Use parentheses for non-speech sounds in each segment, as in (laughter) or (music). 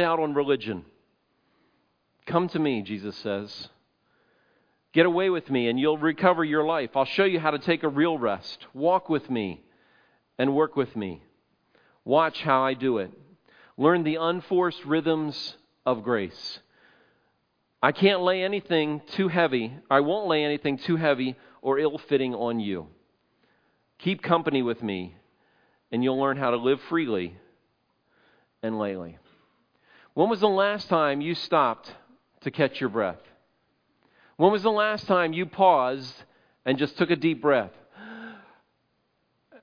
out on religion. Come to me, Jesus says. Get away with me and you'll recover your life. I'll show you how to take a real rest. Walk with me and work with me. Watch how I do it. Learn the unforced rhythms of grace. I can't lay anything too heavy. I won't lay anything too heavy or ill fitting on you. Keep company with me, and you'll learn how to live freely and lately. When was the last time you stopped to catch your breath? When was the last time you paused and just took a deep breath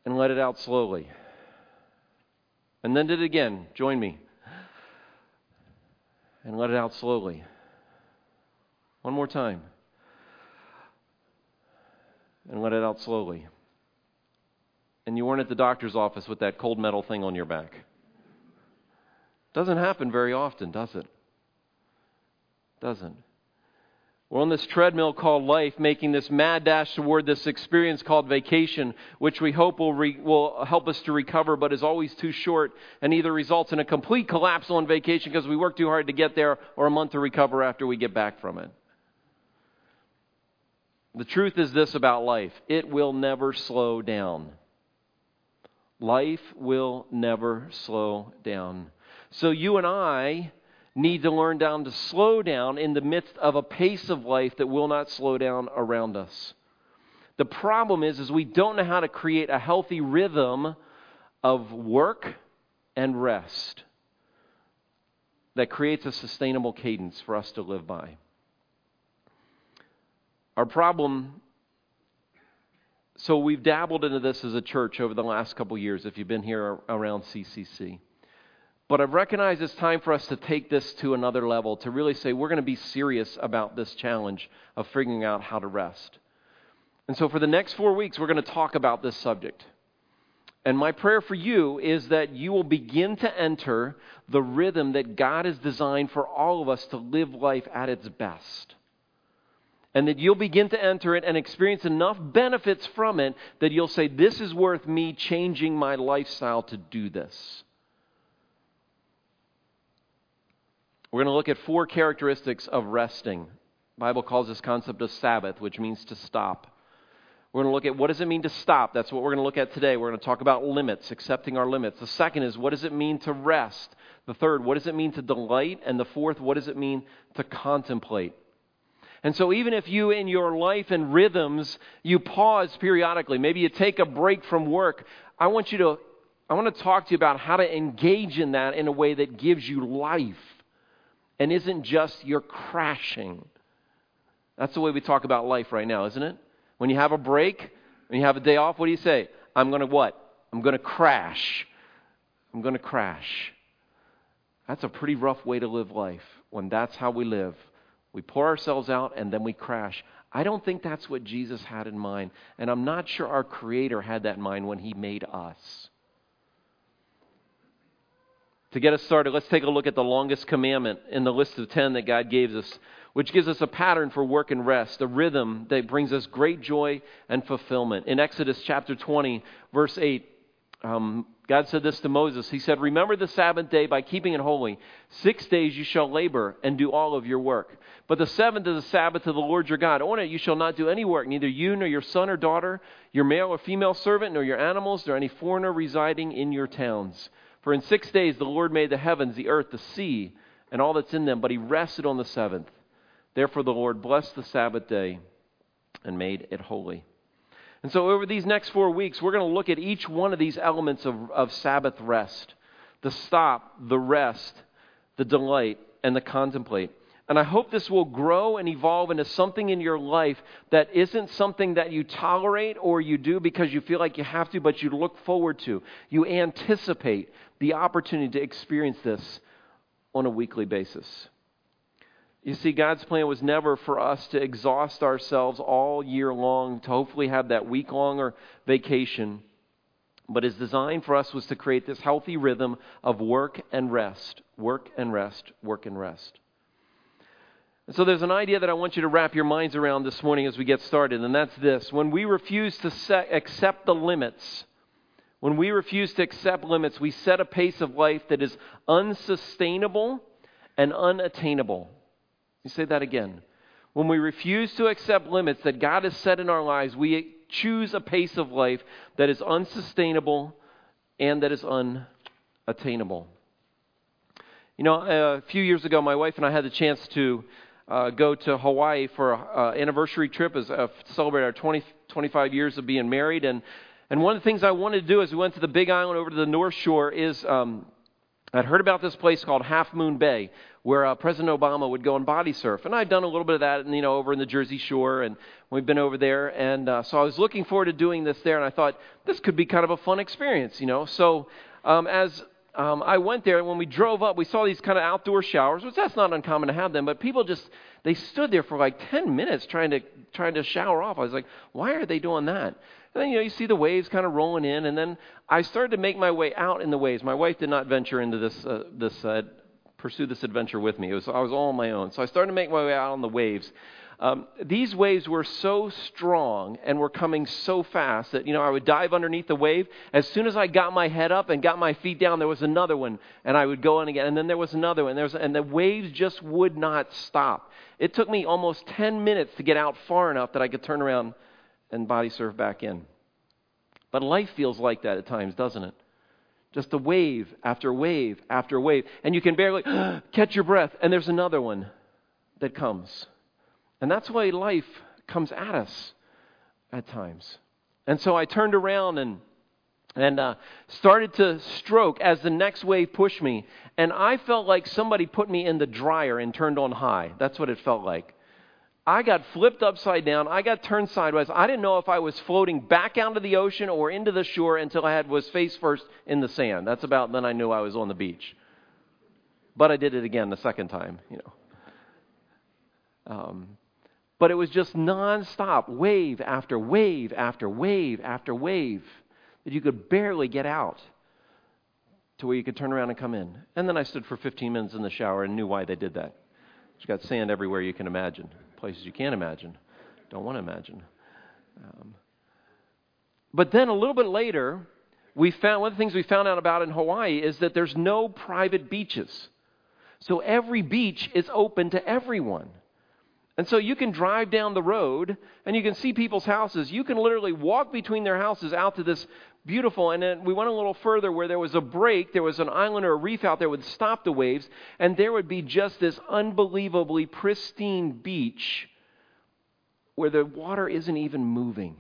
and let it out slowly? And then did it again. Join me. And let it out slowly. One more time. And let it out slowly. And you weren't at the doctor's office with that cold metal thing on your back. Doesn't happen very often, does it? Doesn't. We're on this treadmill called life, making this mad dash toward this experience called vacation, which we hope will, re- will help us to recover, but is always too short and either results in a complete collapse on vacation because we work too hard to get there or a month to recover after we get back from it. The truth is this about life it will never slow down. Life will never slow down. So you and I need to learn down to slow down in the midst of a pace of life that will not slow down around us. The problem is is we don't know how to create a healthy rhythm of work and rest that creates a sustainable cadence for us to live by. Our problem so we've dabbled into this as a church over the last couple years if you've been here around CCC. But I've recognized it's time for us to take this to another level, to really say we're going to be serious about this challenge of figuring out how to rest. And so for the next four weeks, we're going to talk about this subject. And my prayer for you is that you will begin to enter the rhythm that God has designed for all of us to live life at its best. And that you'll begin to enter it and experience enough benefits from it that you'll say, This is worth me changing my lifestyle to do this. We're going to look at four characteristics of resting. The Bible calls this concept of Sabbath, which means to stop. We're going to look at what does it mean to stop. That's what we're going to look at today. We're going to talk about limits, accepting our limits. The second is what does it mean to rest? The third, what does it mean to delight? And the fourth, what does it mean to contemplate? And so, even if you in your life and rhythms, you pause periodically, maybe you take a break from work, I want you to, I want to talk to you about how to engage in that in a way that gives you life and isn't just you're crashing. That's the way we talk about life right now, isn't it? When you have a break, when you have a day off, what do you say? I'm going to what? I'm going to crash. I'm going to crash. That's a pretty rough way to live life when that's how we live. We pour ourselves out and then we crash. I don't think that's what Jesus had in mind. And I'm not sure our Creator had that in mind when He made us. To get us started, let's take a look at the longest commandment in the list of 10 that God gave us, which gives us a pattern for work and rest, a rhythm that brings us great joy and fulfillment. In Exodus chapter 20, verse 8, um, God said this to Moses. He said, Remember the Sabbath day by keeping it holy. Six days you shall labor and do all of your work. But the seventh is the Sabbath of the Lord your God. On it you shall not do any work, neither you nor your son or daughter, your male or female servant, nor your animals, nor any foreigner residing in your towns. For in six days the Lord made the heavens, the earth, the sea, and all that's in them, but he rested on the seventh. Therefore the Lord blessed the Sabbath day and made it holy. And so, over these next four weeks, we're going to look at each one of these elements of, of Sabbath rest the stop, the rest, the delight, and the contemplate. And I hope this will grow and evolve into something in your life that isn't something that you tolerate or you do because you feel like you have to, but you look forward to. You anticipate the opportunity to experience this on a weekly basis. You see, God's plan was never for us to exhaust ourselves all year long, to hopefully have that week long or vacation. But His design for us was to create this healthy rhythm of work and rest, work and rest, work and rest. And so there's an idea that I want you to wrap your minds around this morning as we get started, and that's this. When we refuse to set, accept the limits, When we refuse to accept limits, we set a pace of life that is unsustainable and unattainable. You say that again. When we refuse to accept limits that God has set in our lives, we choose a pace of life that is unsustainable and that is unattainable. You know, a few years ago, my wife and I had the chance to uh, go to Hawaii for an anniversary trip as uh, celebrate our 20, 25 years of being married. And, and one of the things I wanted to do as we went to the Big Island over to the North Shore is um, I'd heard about this place called Half Moon Bay, where uh, President Obama would go and body surf, and I'd done a little bit of that, you know, over in the Jersey Shore, and we've been over there, and uh, so I was looking forward to doing this there, and I thought this could be kind of a fun experience, you know. So um, as um, I went there, when we drove up, we saw these kind of outdoor showers, which that's not uncommon to have them, but people just they stood there for like 10 minutes trying to trying to shower off. I was like, why are they doing that? And then, you know, you see the waves kind of rolling in, and then I started to make my way out in the waves. My wife did not venture into this, uh, this uh, pursue this adventure with me. It was, I was all on my own. So I started to make my way out on the waves. Um, these waves were so strong and were coming so fast that, you know, I would dive underneath the wave. As soon as I got my head up and got my feet down, there was another one, and I would go in again. And then there was another one. There was, and the waves just would not stop. It took me almost 10 minutes to get out far enough that I could turn around and body surf back in. But life feels like that at times, doesn't it? Just a wave after wave after wave. And you can barely (gasps) catch your breath, and there's another one that comes. And that's why life comes at us at times. And so I turned around and and uh, started to stroke as the next wave pushed me. And I felt like somebody put me in the dryer and turned on high. That's what it felt like. I got flipped upside down. I got turned sideways. I didn't know if I was floating back out of the ocean or into the shore until I had was face first in the sand. That's about then I knew I was on the beach. But I did it again the second time, you know. Um, but it was just nonstop, wave after wave after wave after wave, that you could barely get out to where you could turn around and come in. And then I stood for 15 minutes in the shower and knew why they did that. You got sand everywhere you can imagine places you can't imagine, don't want to imagine. Um, but then a little bit later, we found one of the things we found out about in Hawaii is that there's no private beaches. So every beach is open to everyone. And so you can drive down the road and you can see people's houses. You can literally walk between their houses out to this beautiful. And then we went a little further where there was a break, there was an island or a reef out there would stop the waves, and there would be just this unbelievably pristine beach where the water isn't even moving.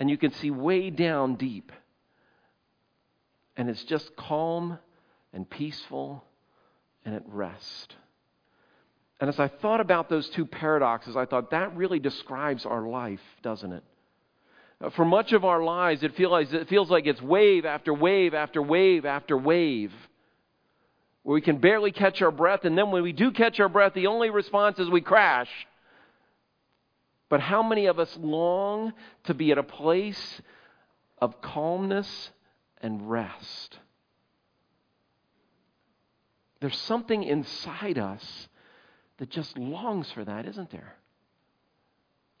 And you can see way down deep. And it's just calm and peaceful and at rest. And as I thought about those two paradoxes, I thought that really describes our life, doesn't it? Uh, for much of our lives, it, feels like it's wave after wave after wave after wave, where we can barely catch our breath, and then when we do catch our breath, the only response is we crash. But how many of us long to be at a place of calmness and rest? There's something inside us that just longs for that, isn't there?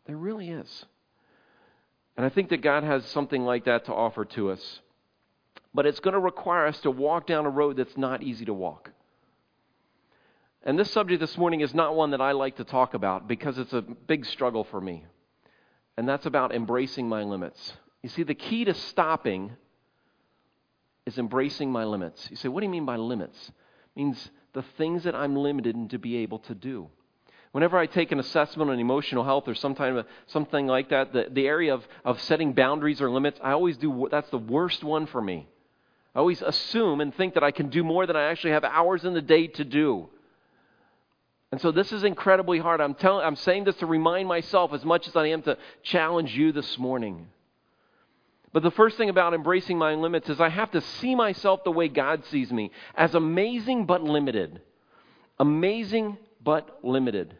There really is. And I think that God has something like that to offer to us. But it's going to require us to walk down a road that's not easy to walk. And this subject this morning is not one that I like to talk about because it's a big struggle for me. And that's about embracing my limits. You see, the key to stopping is embracing my limits. You say, what do you mean by limits? It means the things that I'm limited to be able to do. Whenever I take an assessment on emotional health or sometime, something like that, the, the area of, of setting boundaries or limits, I always do that's the worst one for me. I always assume and think that I can do more than I actually have hours in the day to do. And so this is incredibly hard. I'm, I'm saying this to remind myself as much as I am to challenge you this morning. But the first thing about embracing my limits is I have to see myself the way God sees me as amazing but limited. Amazing but limited.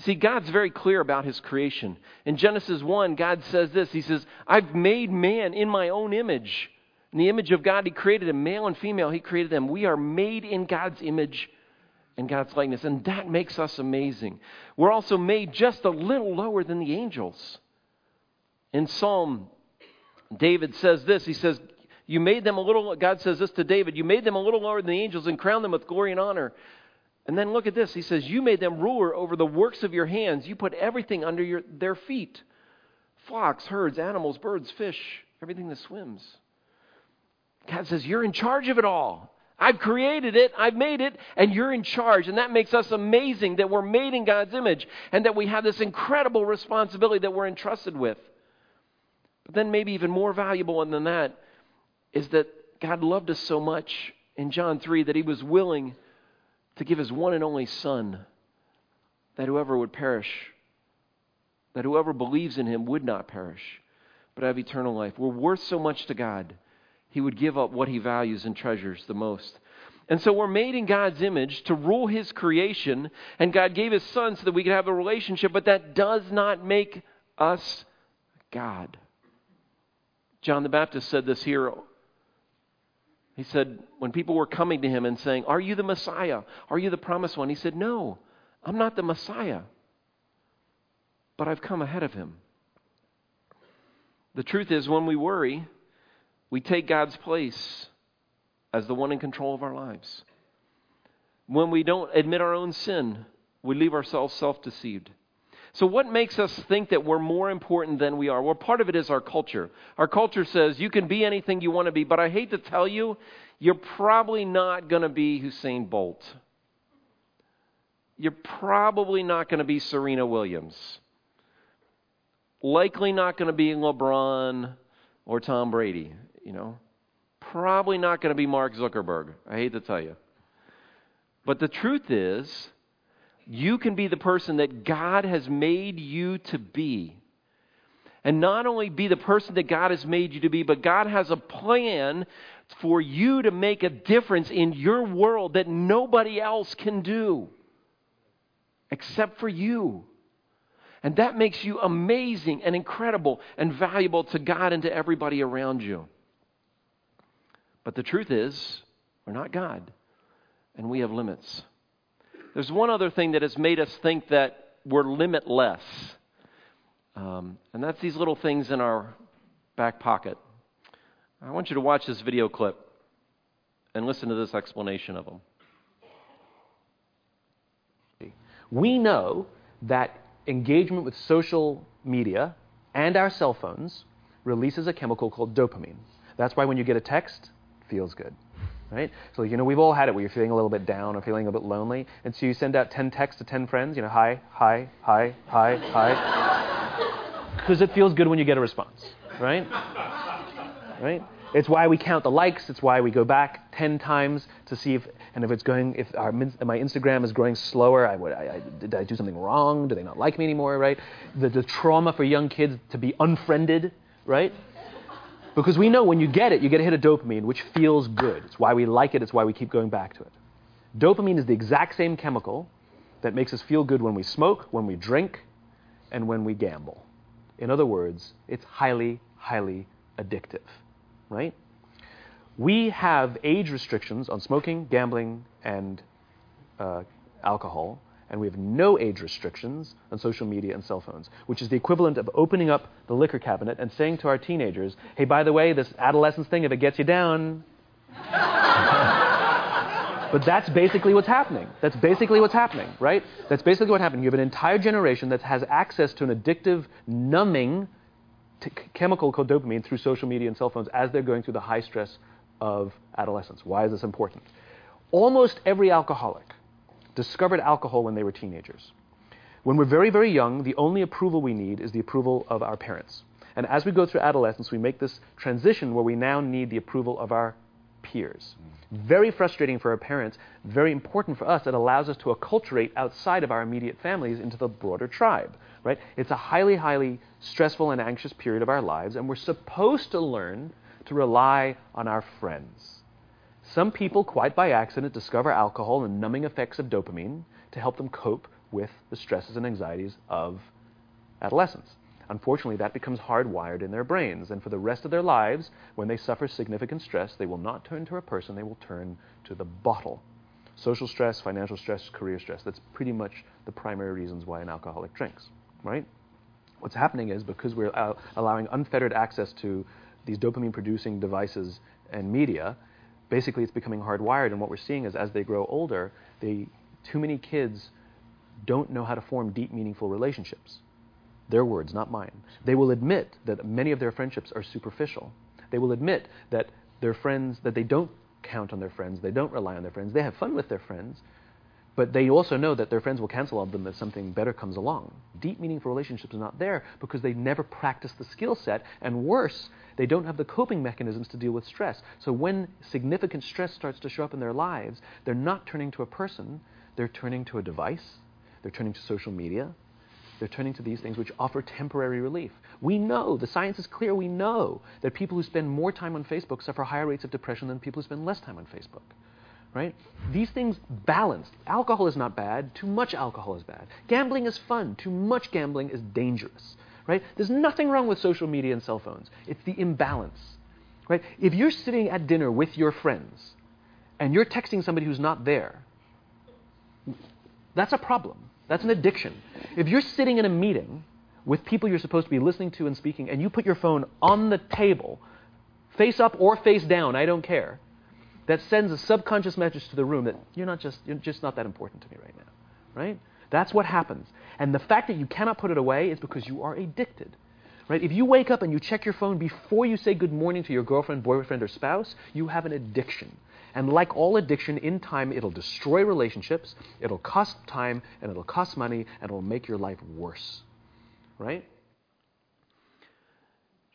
See, God's very clear about his creation. In Genesis 1, God says this He says, I've made man in my own image. In the image of God, he created him, male and female, he created them. We are made in God's image and God's likeness, and that makes us amazing. We're also made just a little lower than the angels. In Psalm David says this. He says, You made them a little, God says this to David, you made them a little lower than the angels and crowned them with glory and honor. And then look at this. He says, You made them ruler over the works of your hands. You put everything under your, their feet flocks, herds, animals, birds, fish, everything that swims. God says, You're in charge of it all. I've created it, I've made it, and you're in charge. And that makes us amazing that we're made in God's image and that we have this incredible responsibility that we're entrusted with. But then, maybe even more valuable than that is that God loved us so much in John 3 that he was willing to give his one and only Son that whoever would perish, that whoever believes in him would not perish, but have eternal life. We're worth so much to God he would give up what he values and treasures the most. And so we're made in God's image to rule his creation, and God gave his son so that we could have a relationship, but that does not make us God. John the Baptist said this here. He said, when people were coming to him and saying, Are you the Messiah? Are you the promised one? He said, No, I'm not the Messiah, but I've come ahead of him. The truth is, when we worry, we take God's place as the one in control of our lives. When we don't admit our own sin, we leave ourselves self deceived. So, what makes us think that we're more important than we are? Well, part of it is our culture. Our culture says you can be anything you want to be, but I hate to tell you, you're probably not going to be Usain Bolt. You're probably not going to be Serena Williams. Likely not going to be LeBron or Tom Brady you know. Probably not going to be Mark Zuckerberg. I hate to tell you. But the truth is, you can be the person that God has made you to be. And not only be the person that God has made you to be, but God has a plan for you to make a difference in your world that nobody else can do except for you. And that makes you amazing and incredible and valuable to God and to everybody around you. But the truth is, we're not God, and we have limits. There's one other thing that has made us think that we're limitless, um, and that's these little things in our back pocket. I want you to watch this video clip and listen to this explanation of them. We know that engagement with social media and our cell phones releases a chemical called dopamine. That's why when you get a text, feels good. Right? So, you know, we've all had it where you're feeling a little bit down or feeling a bit lonely. And so you send out 10 texts to 10 friends, you know, hi, hi, hi, hi, hi. (laughs) Because it feels good when you get a response. Right? Right? It's why we count the likes. It's why we go back 10 times to see if, and if it's going, if our, my Instagram is growing slower, I, I, I, did I do something wrong? Do they not like me anymore, right? The, the trauma for young kids to be unfriended, right? Because we know when you get it, you get a hit of dopamine, which feels good. It's why we like it, it's why we keep going back to it. Dopamine is the exact same chemical that makes us feel good when we smoke, when we drink, and when we gamble. In other words, it's highly, highly addictive, right? We have age restrictions on smoking, gambling, and uh, alcohol and we have no age restrictions on social media and cell phones, which is the equivalent of opening up the liquor cabinet and saying to our teenagers, hey, by the way, this adolescence thing, if it gets you down. (laughs) but that's basically what's happening. That's basically what's happening, right? That's basically what happened. You have an entire generation that has access to an addictive, numbing t- chemical called dopamine through social media and cell phones as they're going through the high stress of adolescence. Why is this important? Almost every alcoholic discovered alcohol when they were teenagers. When we're very, very young, the only approval we need is the approval of our parents. And as we go through adolescence, we make this transition where we now need the approval of our peers. Mm-hmm. Very frustrating for our parents, very important for us. It allows us to acculturate outside of our immediate families into the broader tribe, right? It's a highly, highly stressful and anxious period of our lives, and we're supposed to learn to rely on our friends. Some people, quite by accident, discover alcohol and numbing effects of dopamine to help them cope with the stresses and anxieties of adolescence. Unfortunately, that becomes hardwired in their brains, and for the rest of their lives, when they suffer significant stress, they will not turn to a person, they will turn to the bottle. Social stress, financial stress, career stress. That's pretty much the primary reasons why an alcoholic drinks, right? What's happening is because we're allowing unfettered access to these dopamine producing devices and media, basically it's becoming hardwired. And what we're seeing is as they grow older, they, too many kids don't know how to form deep, meaningful relationships. Their words, not mine. They will admit that many of their friendships are superficial. They will admit that their friends, that they don't count on their friends, they don't rely on their friends, they have fun with their friends, but they also know that their friends will cancel on them if something better comes along. Deep, meaningful relationships are not there because they never practice the skill set, and worse, they don't have the coping mechanisms to deal with stress. So when significant stress starts to show up in their lives, they're not turning to a person, they're turning to a device, they're turning to social media, they're turning to these things which offer temporary relief. We know, the science is clear, we know that people who spend more time on Facebook suffer higher rates of depression than people who spend less time on Facebook right? These things balanced. Alcohol is not bad. Too much alcohol is bad. Gambling is fun. Too much gambling is dangerous, right? There's nothing wrong with social media and cell phones. It's the imbalance, right? If you're sitting at dinner with your friends and you're texting somebody who's not there, that's a problem. That's an addiction. If you're sitting in a meeting with people you're supposed to be listening to and speaking, and you put your phone on the table, face up or face down, I don't care that sends a subconscious message to the room that you're not just you're just not that important to me right now, right? That's what happens. And the fact that you cannot put it away is because you are addicted. Right? If you wake up and you check your phone before you say good morning to your girlfriend, boyfriend, or spouse, you have an addiction. And like all addiction, in time, it'll destroy relationships, it'll cost time, and it'll cost money, and it'll make your life worse. Right? Do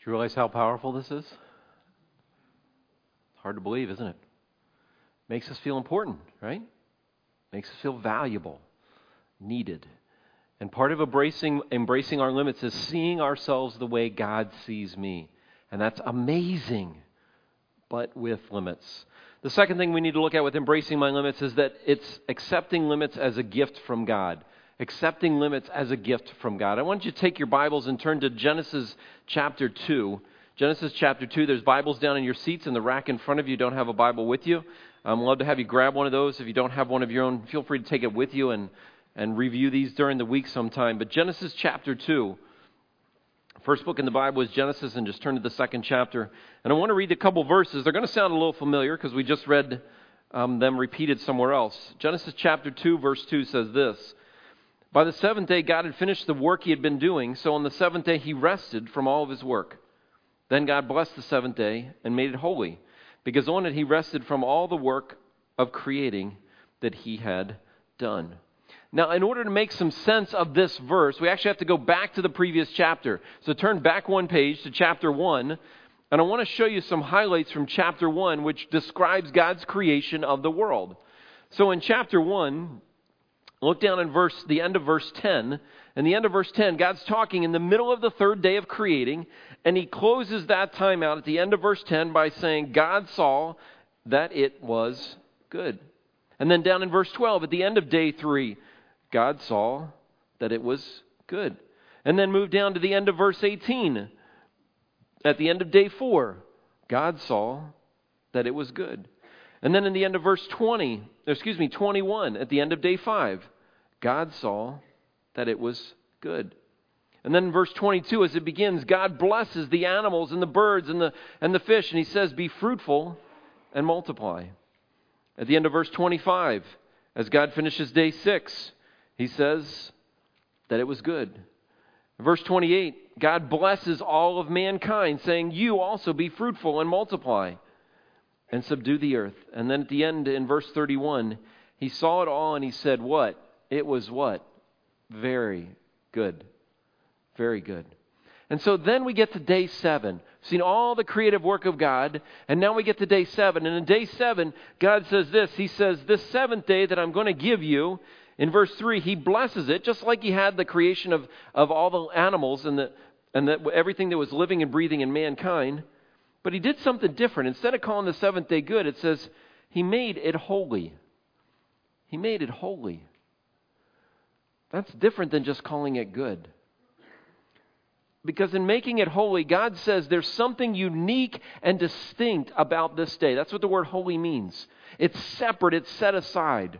you realize how powerful this is? It's Hard to believe, isn't it? Makes us feel important, right? Makes us feel valuable, needed. And part of embracing, embracing our limits is seeing ourselves the way God sees me. And that's amazing, but with limits. The second thing we need to look at with embracing my limits is that it's accepting limits as a gift from God. Accepting limits as a gift from God. I want you to take your Bibles and turn to Genesis chapter 2. Genesis chapter 2, there's Bibles down in your seats in the rack in front of you. Don't have a Bible with you. I'm love to have you grab one of those. If you don't have one of your own, feel free to take it with you and, and review these during the week sometime. But Genesis chapter 2, first book in the Bible is Genesis, and just turn to the second chapter. And I want to read a couple verses. They're going to sound a little familiar because we just read um, them repeated somewhere else. Genesis chapter 2, verse 2 says this By the seventh day, God had finished the work he had been doing, so on the seventh day, he rested from all of his work. Then God blessed the seventh day and made it holy because on it he rested from all the work of creating that he had done. Now, in order to make some sense of this verse, we actually have to go back to the previous chapter. So turn back one page to chapter 1, and I want to show you some highlights from chapter 1, which describes God's creation of the world. So in chapter 1, look down in verse, the end of verse 10. In the end of verse 10, God's talking in the middle of the third day of creating, and he closes that time out at the end of verse 10 by saying, God saw that it was good. And then down in verse 12, at the end of day 3, God saw that it was good. And then move down to the end of verse 18. At the end of day 4, God saw that it was good. And then in the end of verse 20, excuse me, 21, at the end of day 5, God saw that it was good. And then in verse 22, as it begins, God blesses the animals and the birds and the, and the fish, and he says, Be fruitful and multiply. At the end of verse 25, as God finishes day 6, he says that it was good. verse 28, God blesses all of mankind, saying, You also be fruitful and multiply and subdue the earth. And then at the end, in verse 31, he saw it all and he said, What? It was what? Very good. Very good. And so then we get to day seven. Seen all the creative work of God, and now we get to day seven. And in day seven, God says this He says, This seventh day that I'm going to give you, in verse 3, He blesses it, just like He had the creation of, of all the animals and, the, and the, everything that was living and breathing in mankind. But He did something different. Instead of calling the seventh day good, it says, He made it holy. He made it holy. That's different than just calling it good. Because in making it holy, God says there's something unique and distinct about this day. That's what the word holy means. It's separate, it's set aside.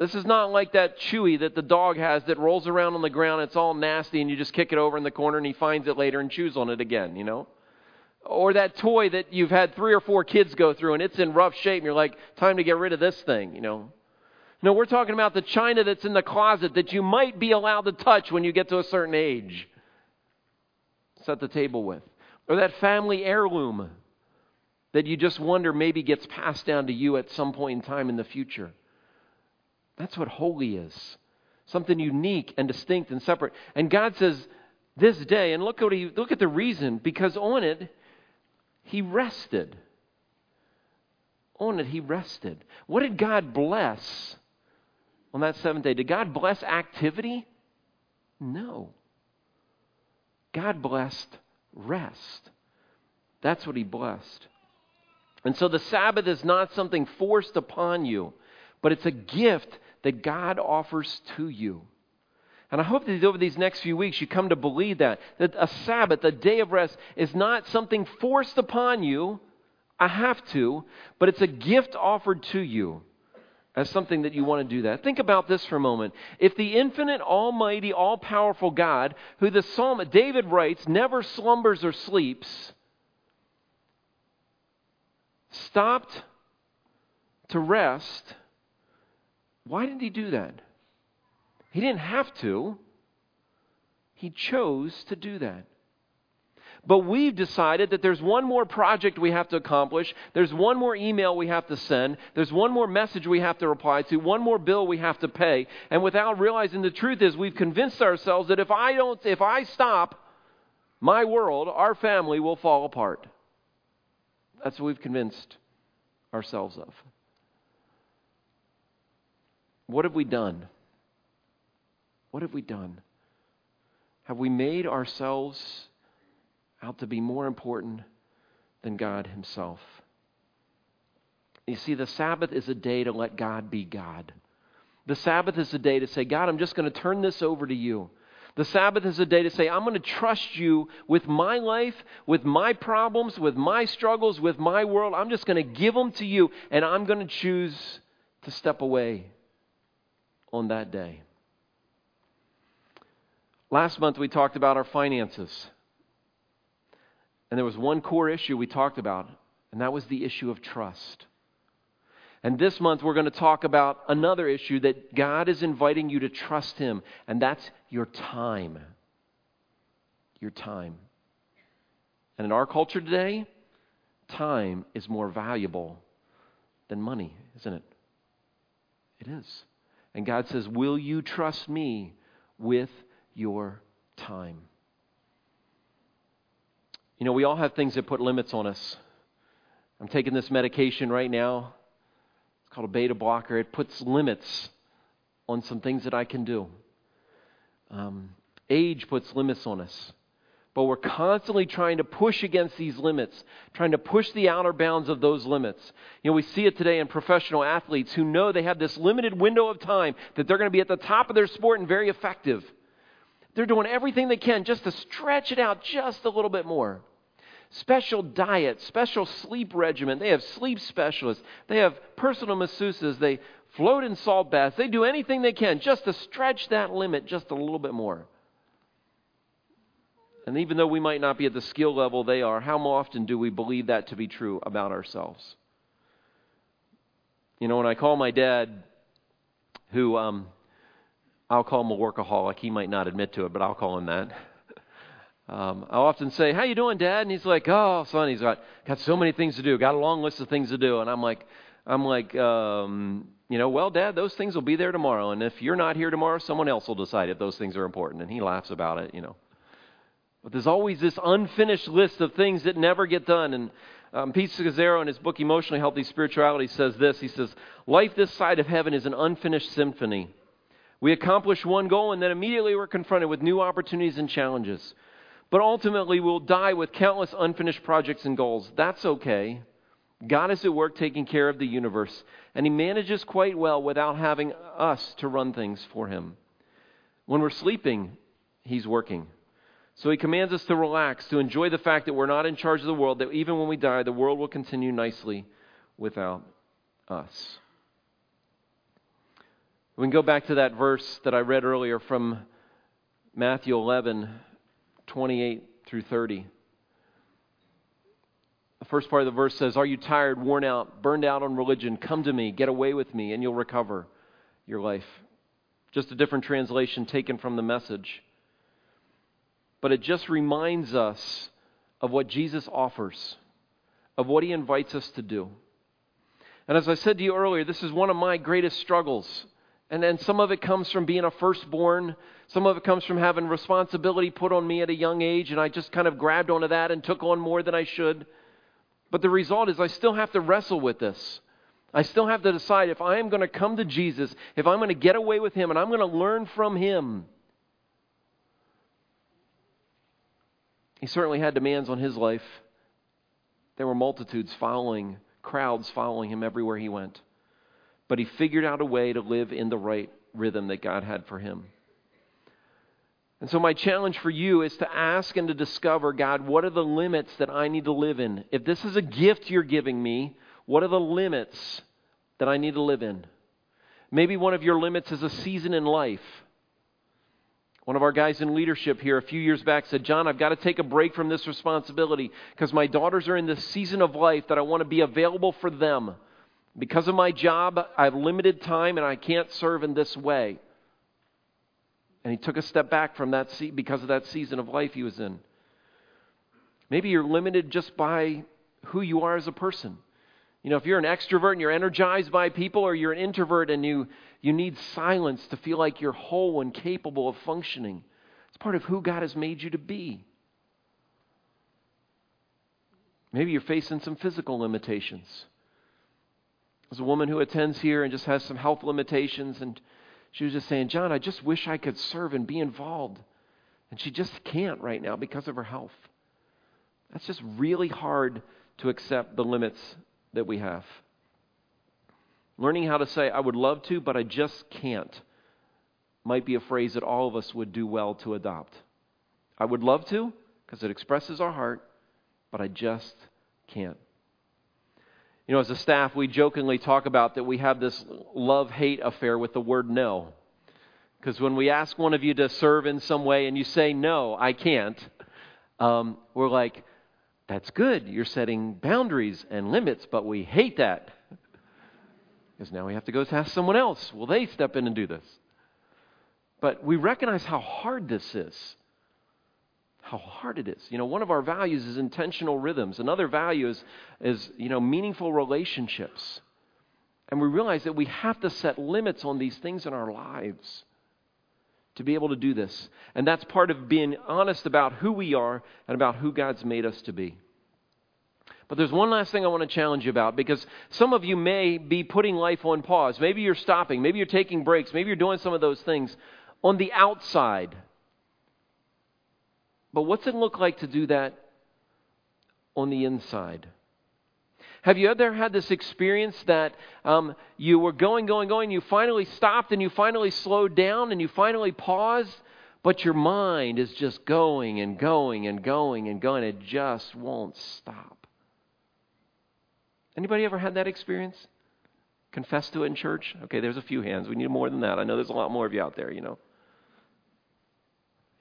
This is not like that chewy that the dog has that rolls around on the ground, it's all nasty, and you just kick it over in the corner and he finds it later and chews on it again, you know? Or that toy that you've had three or four kids go through and it's in rough shape and you're like, time to get rid of this thing, you know. No, we're talking about the china that's in the closet that you might be allowed to touch when you get to a certain age. Set the table with. Or that family heirloom that you just wonder maybe gets passed down to you at some point in time in the future. That's what holy is. Something unique and distinct and separate. And God says, this day, and look, what he, look at the reason, because on it, he rested. On it, he rested. What did God bless on that seventh day? Did God bless activity? No. God blessed rest. That's what he blessed. And so the Sabbath is not something forced upon you, but it's a gift that God offers to you. And I hope that over these next few weeks you come to believe that. That a Sabbath, a day of rest, is not something forced upon you. I have to, but it's a gift offered to you as something that you want to do that. Think about this for a moment. If the infinite, almighty, all powerful God, who the psalm David writes, never slumbers or sleeps, stopped to rest, why did he do that? He didn't have to, he chose to do that. But we've decided that there's one more project we have to accomplish. There's one more email we have to send. There's one more message we have to reply to. One more bill we have to pay. And without realizing the truth is, we've convinced ourselves that if I don't, if I stop, my world, our family will fall apart. That's what we've convinced ourselves of. What have we done? What have we done? Have we made ourselves out to be more important than God Himself? You see, the Sabbath is a day to let God be God. The Sabbath is a day to say, God, I'm just going to turn this over to you. The Sabbath is a day to say, I'm going to trust you with my life, with my problems, with my struggles, with my world. I'm just going to give them to you, and I'm going to choose to step away on that day. Last month we talked about our finances. And there was one core issue we talked about, and that was the issue of trust. And this month we're going to talk about another issue that God is inviting you to trust Him, and that's your time. Your time. And in our culture today, time is more valuable than money, isn't it? It is. And God says, Will you trust me with your time. You know, we all have things that put limits on us. I'm taking this medication right now. It's called a beta blocker. It puts limits on some things that I can do. Um, age puts limits on us. But we're constantly trying to push against these limits, trying to push the outer bounds of those limits. You know, we see it today in professional athletes who know they have this limited window of time that they're going to be at the top of their sport and very effective. They're doing everything they can just to stretch it out just a little bit more. Special diet, special sleep regimen. They have sleep specialists. They have personal masseuses. They float in salt baths. They do anything they can just to stretch that limit just a little bit more. And even though we might not be at the skill level they are, how often do we believe that to be true about ourselves? You know, when I call my dad, who um, I'll call him a workaholic. He might not admit to it, but I'll call him that. (laughs) Um, I'll often say, "How you doing, Dad?" And he's like, "Oh, son, he's got got so many things to do. Got a long list of things to do." And I'm like, "I'm like, um, you know, well, Dad, those things will be there tomorrow. And if you're not here tomorrow, someone else will decide if those things are important." And he laughs about it, you know. But there's always this unfinished list of things that never get done. And um, Pete Scazzero, in his book Emotionally Healthy Spirituality, says this. He says, "Life this side of heaven is an unfinished symphony." We accomplish one goal and then immediately we're confronted with new opportunities and challenges. But ultimately, we'll die with countless unfinished projects and goals. That's okay. God is at work taking care of the universe, and He manages quite well without having us to run things for Him. When we're sleeping, He's working. So He commands us to relax, to enjoy the fact that we're not in charge of the world, that even when we die, the world will continue nicely without us. We can go back to that verse that I read earlier from Matthew 11, 28 through 30. The first part of the verse says, Are you tired, worn out, burned out on religion? Come to me, get away with me, and you'll recover your life. Just a different translation taken from the message. But it just reminds us of what Jesus offers, of what he invites us to do. And as I said to you earlier, this is one of my greatest struggles. And then some of it comes from being a firstborn. Some of it comes from having responsibility put on me at a young age, and I just kind of grabbed onto that and took on more than I should. But the result is I still have to wrestle with this. I still have to decide if I am going to come to Jesus, if I'm going to get away with Him, and I'm going to learn from Him. He certainly had demands on his life. There were multitudes following, crowds following him everywhere he went. But he figured out a way to live in the right rhythm that God had for him. And so, my challenge for you is to ask and to discover God, what are the limits that I need to live in? If this is a gift you're giving me, what are the limits that I need to live in? Maybe one of your limits is a season in life. One of our guys in leadership here a few years back said, John, I've got to take a break from this responsibility because my daughters are in this season of life that I want to be available for them. Because of my job, I have limited time and I can't serve in this way. And he took a step back from that seat because of that season of life he was in. Maybe you're limited just by who you are as a person. You know, if you're an extrovert and you're energized by people, or you're an introvert and you, you need silence to feel like you're whole and capable of functioning, it's part of who God has made you to be. Maybe you're facing some physical limitations. There's a woman who attends here and just has some health limitations, and she was just saying, John, I just wish I could serve and be involved. And she just can't right now because of her health. That's just really hard to accept the limits that we have. Learning how to say, I would love to, but I just can't, might be a phrase that all of us would do well to adopt. I would love to, because it expresses our heart, but I just can't. You know, as a staff, we jokingly talk about that we have this love hate affair with the word no. Because when we ask one of you to serve in some way and you say, no, I can't, um, we're like, that's good. You're setting boundaries and limits, but we hate that. Because now we have to go ask someone else. Will they step in and do this? But we recognize how hard this is. How hard it is. You know, one of our values is intentional rhythms. Another value is, is you know, meaningful relationships. And we realize that we have to set limits on these things in our lives to be able to do this. And that's part of being honest about who we are and about who God's made us to be. But there's one last thing I want to challenge you about because some of you may be putting life on pause. Maybe you're stopping. Maybe you're taking breaks. Maybe you're doing some of those things on the outside. But what's it look like to do that on the inside? Have you ever had this experience that um, you were going, going, going, you finally stopped and you finally slowed down and you finally paused, but your mind is just going and going and going and going. It just won't stop. Anybody ever had that experience? Confess to it in church? Okay, there's a few hands. We need more than that. I know there's a lot more of you out there, you know.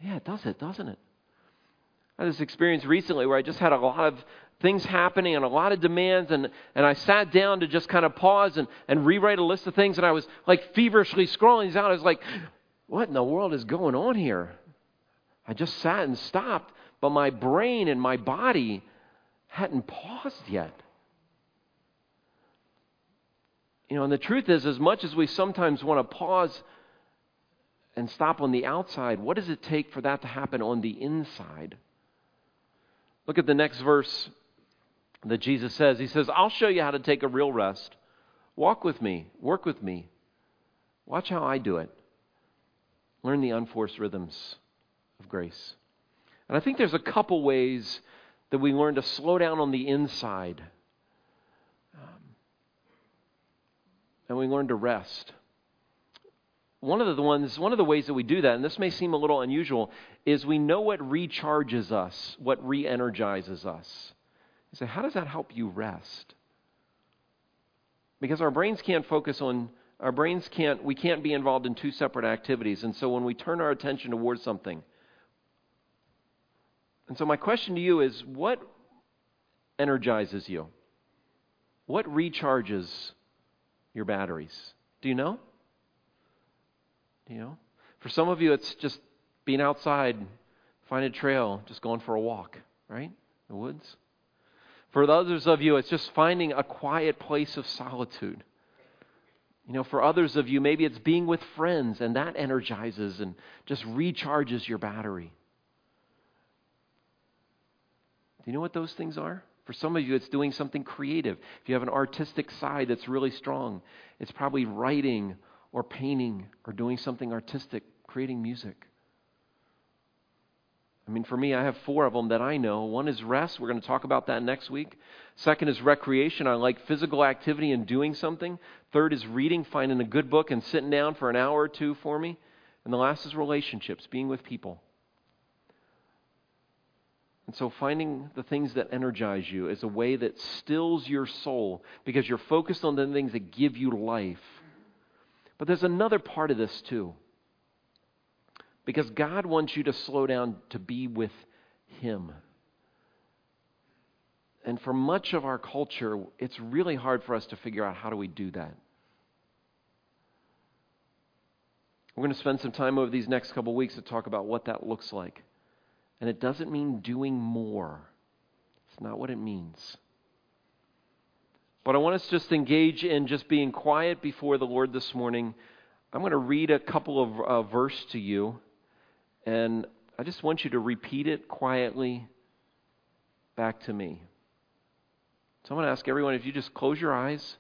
Yeah, it does it, doesn't it? I had this experience recently where I just had a lot of things happening and a lot of demands and, and I sat down to just kind of pause and, and rewrite a list of things and I was like feverishly scrolling these out. I was like, what in the world is going on here? I just sat and stopped, but my brain and my body hadn't paused yet. You know, and the truth is, as much as we sometimes want to pause and stop on the outside, what does it take for that to happen on the inside? Look at the next verse that Jesus says. He says, I'll show you how to take a real rest. Walk with me, work with me. Watch how I do it. Learn the unforced rhythms of grace. And I think there's a couple ways that we learn to slow down on the inside. Um, and we learn to rest. One of the ones, one of the ways that we do that, and this may seem a little unusual, is we know what recharges us, what re-energizes us. You say, how does that help you rest? Because our brains can't focus on, our brains can't, we can't be involved in two separate activities. And so when we turn our attention towards something, and so my question to you is what energizes you? What recharges your batteries? Do you know? Do you know? For some of you, it's just being outside, find a trail, just going for a walk, right? The woods. For others of you, it's just finding a quiet place of solitude. You know, for others of you, maybe it's being with friends, and that energizes and just recharges your battery. Do you know what those things are? For some of you, it's doing something creative. If you have an artistic side that's really strong, it's probably writing or painting or doing something artistic, creating music. I mean, for me, I have four of them that I know. One is rest. We're going to talk about that next week. Second is recreation. I like physical activity and doing something. Third is reading, finding a good book and sitting down for an hour or two for me. And the last is relationships, being with people. And so, finding the things that energize you is a way that stills your soul because you're focused on the things that give you life. But there's another part of this, too. Because God wants you to slow down to be with Him. And for much of our culture, it's really hard for us to figure out how do we do that. We're going to spend some time over these next couple weeks to talk about what that looks like. And it doesn't mean doing more. It's not what it means. But I want us to just engage in just being quiet before the Lord this morning. I'm going to read a couple of uh, verse to you and I just want you to repeat it quietly back to me. So I'm going to ask everyone if you just close your eyes,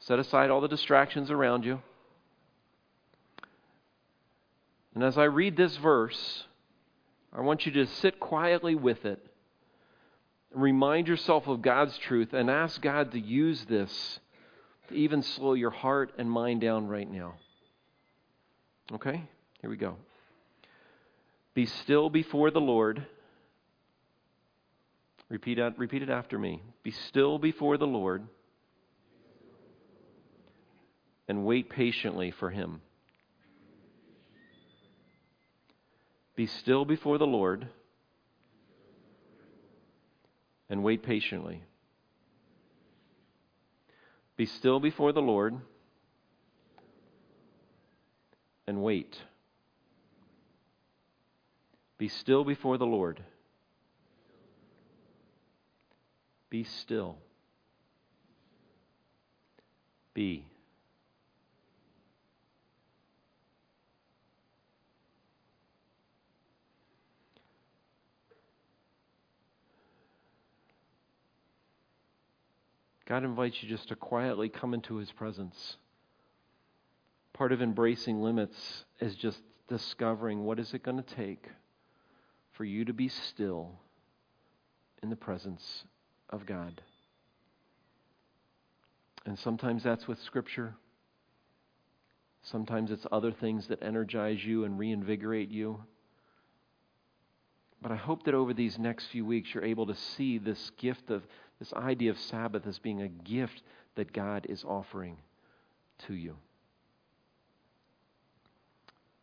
set aside all the distractions around you. And as I read this verse, I want you to sit quietly with it. Remind yourself of God's truth and ask God to use this to even slow your heart and mind down right now. Okay? Here we go. Be still before the Lord. Repeat, uh, repeat it after me. Be still before the Lord and wait patiently for him. Be still before the Lord and wait patiently. Be still before the Lord and wait. Be still before the Lord. Be still. Be. God invites you just to quietly come into His presence. Part of embracing limits is just discovering what is it going to take for you to be still in the presence of God. And sometimes that's with Scripture. Sometimes it's other things that energize you and reinvigorate you. But I hope that over these next few weeks you're able to see this gift of this idea of Sabbath as being a gift that God is offering to you.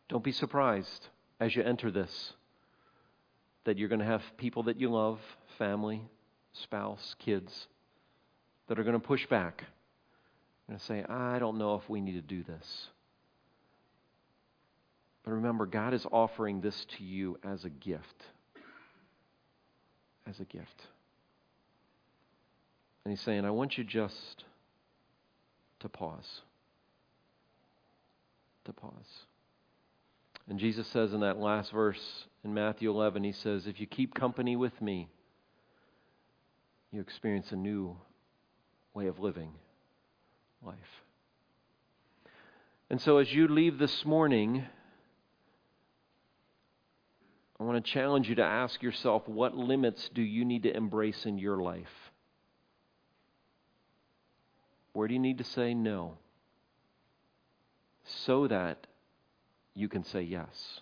Don't be surprised as you enter this that you're going to have people that you love, family, spouse, kids, that are going to push back and say, I don't know if we need to do this. But remember, God is offering this to you as a gift. As a gift. And He's saying, I want you just to pause. To pause. And Jesus says in that last verse in Matthew 11, he says, If you keep company with me, you experience a new way of living life. And so as you leave this morning, I want to challenge you to ask yourself what limits do you need to embrace in your life? Where do you need to say no? So that you can say yes.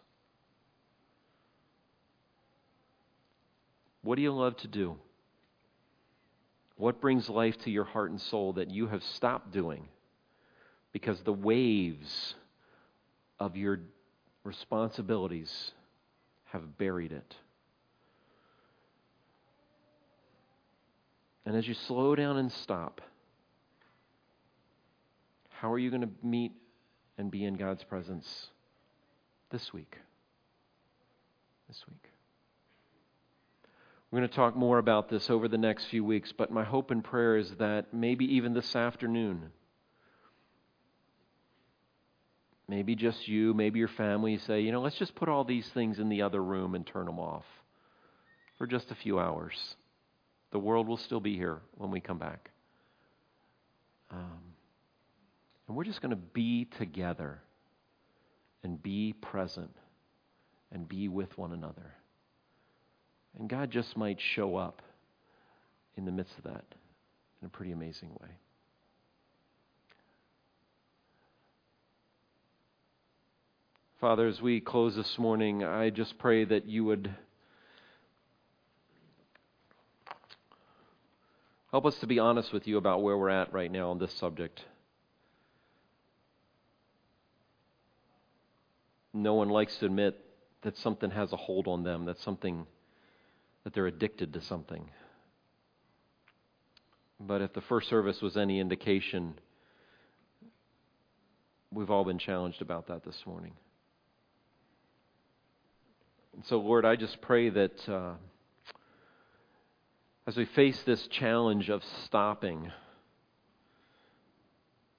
What do you love to do? What brings life to your heart and soul that you have stopped doing because the waves of your responsibilities have buried it? And as you slow down and stop, how are you going to meet and be in God's presence this week? This week. We're going to talk more about this over the next few weeks, but my hope and prayer is that maybe even this afternoon, maybe just you, maybe your family say, you know, let's just put all these things in the other room and turn them off for just a few hours. The world will still be here when we come back. Um, and we're just going to be together and be present and be with one another. And God just might show up in the midst of that in a pretty amazing way. Father, as we close this morning, I just pray that you would Help us to be honest with you about where we're at right now on this subject. No one likes to admit that something has a hold on them, that something that they're addicted to something. But if the first service was any indication, we've all been challenged about that this morning. And so, Lord, I just pray that uh, as we face this challenge of stopping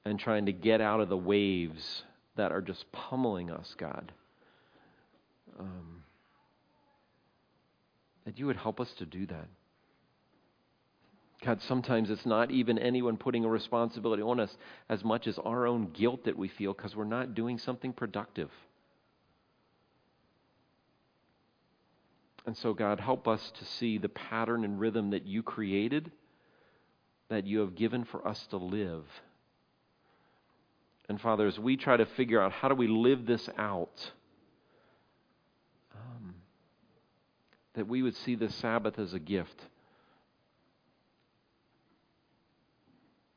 and trying to get out of the waves that are just pummeling us, God, um, that you would help us to do that. God, sometimes it's not even anyone putting a responsibility on us as much as our own guilt that we feel because we're not doing something productive. And so, God, help us to see the pattern and rhythm that you created, that you have given for us to live. And, Father, as we try to figure out how do we live this out, that we would see the Sabbath as a gift,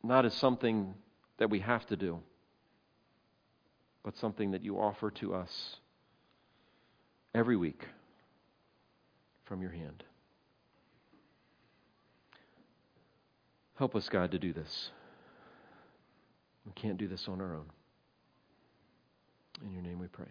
not as something that we have to do, but something that you offer to us every week from your hand. Help us, God, to do this. We can't do this on our own. In your name we pray.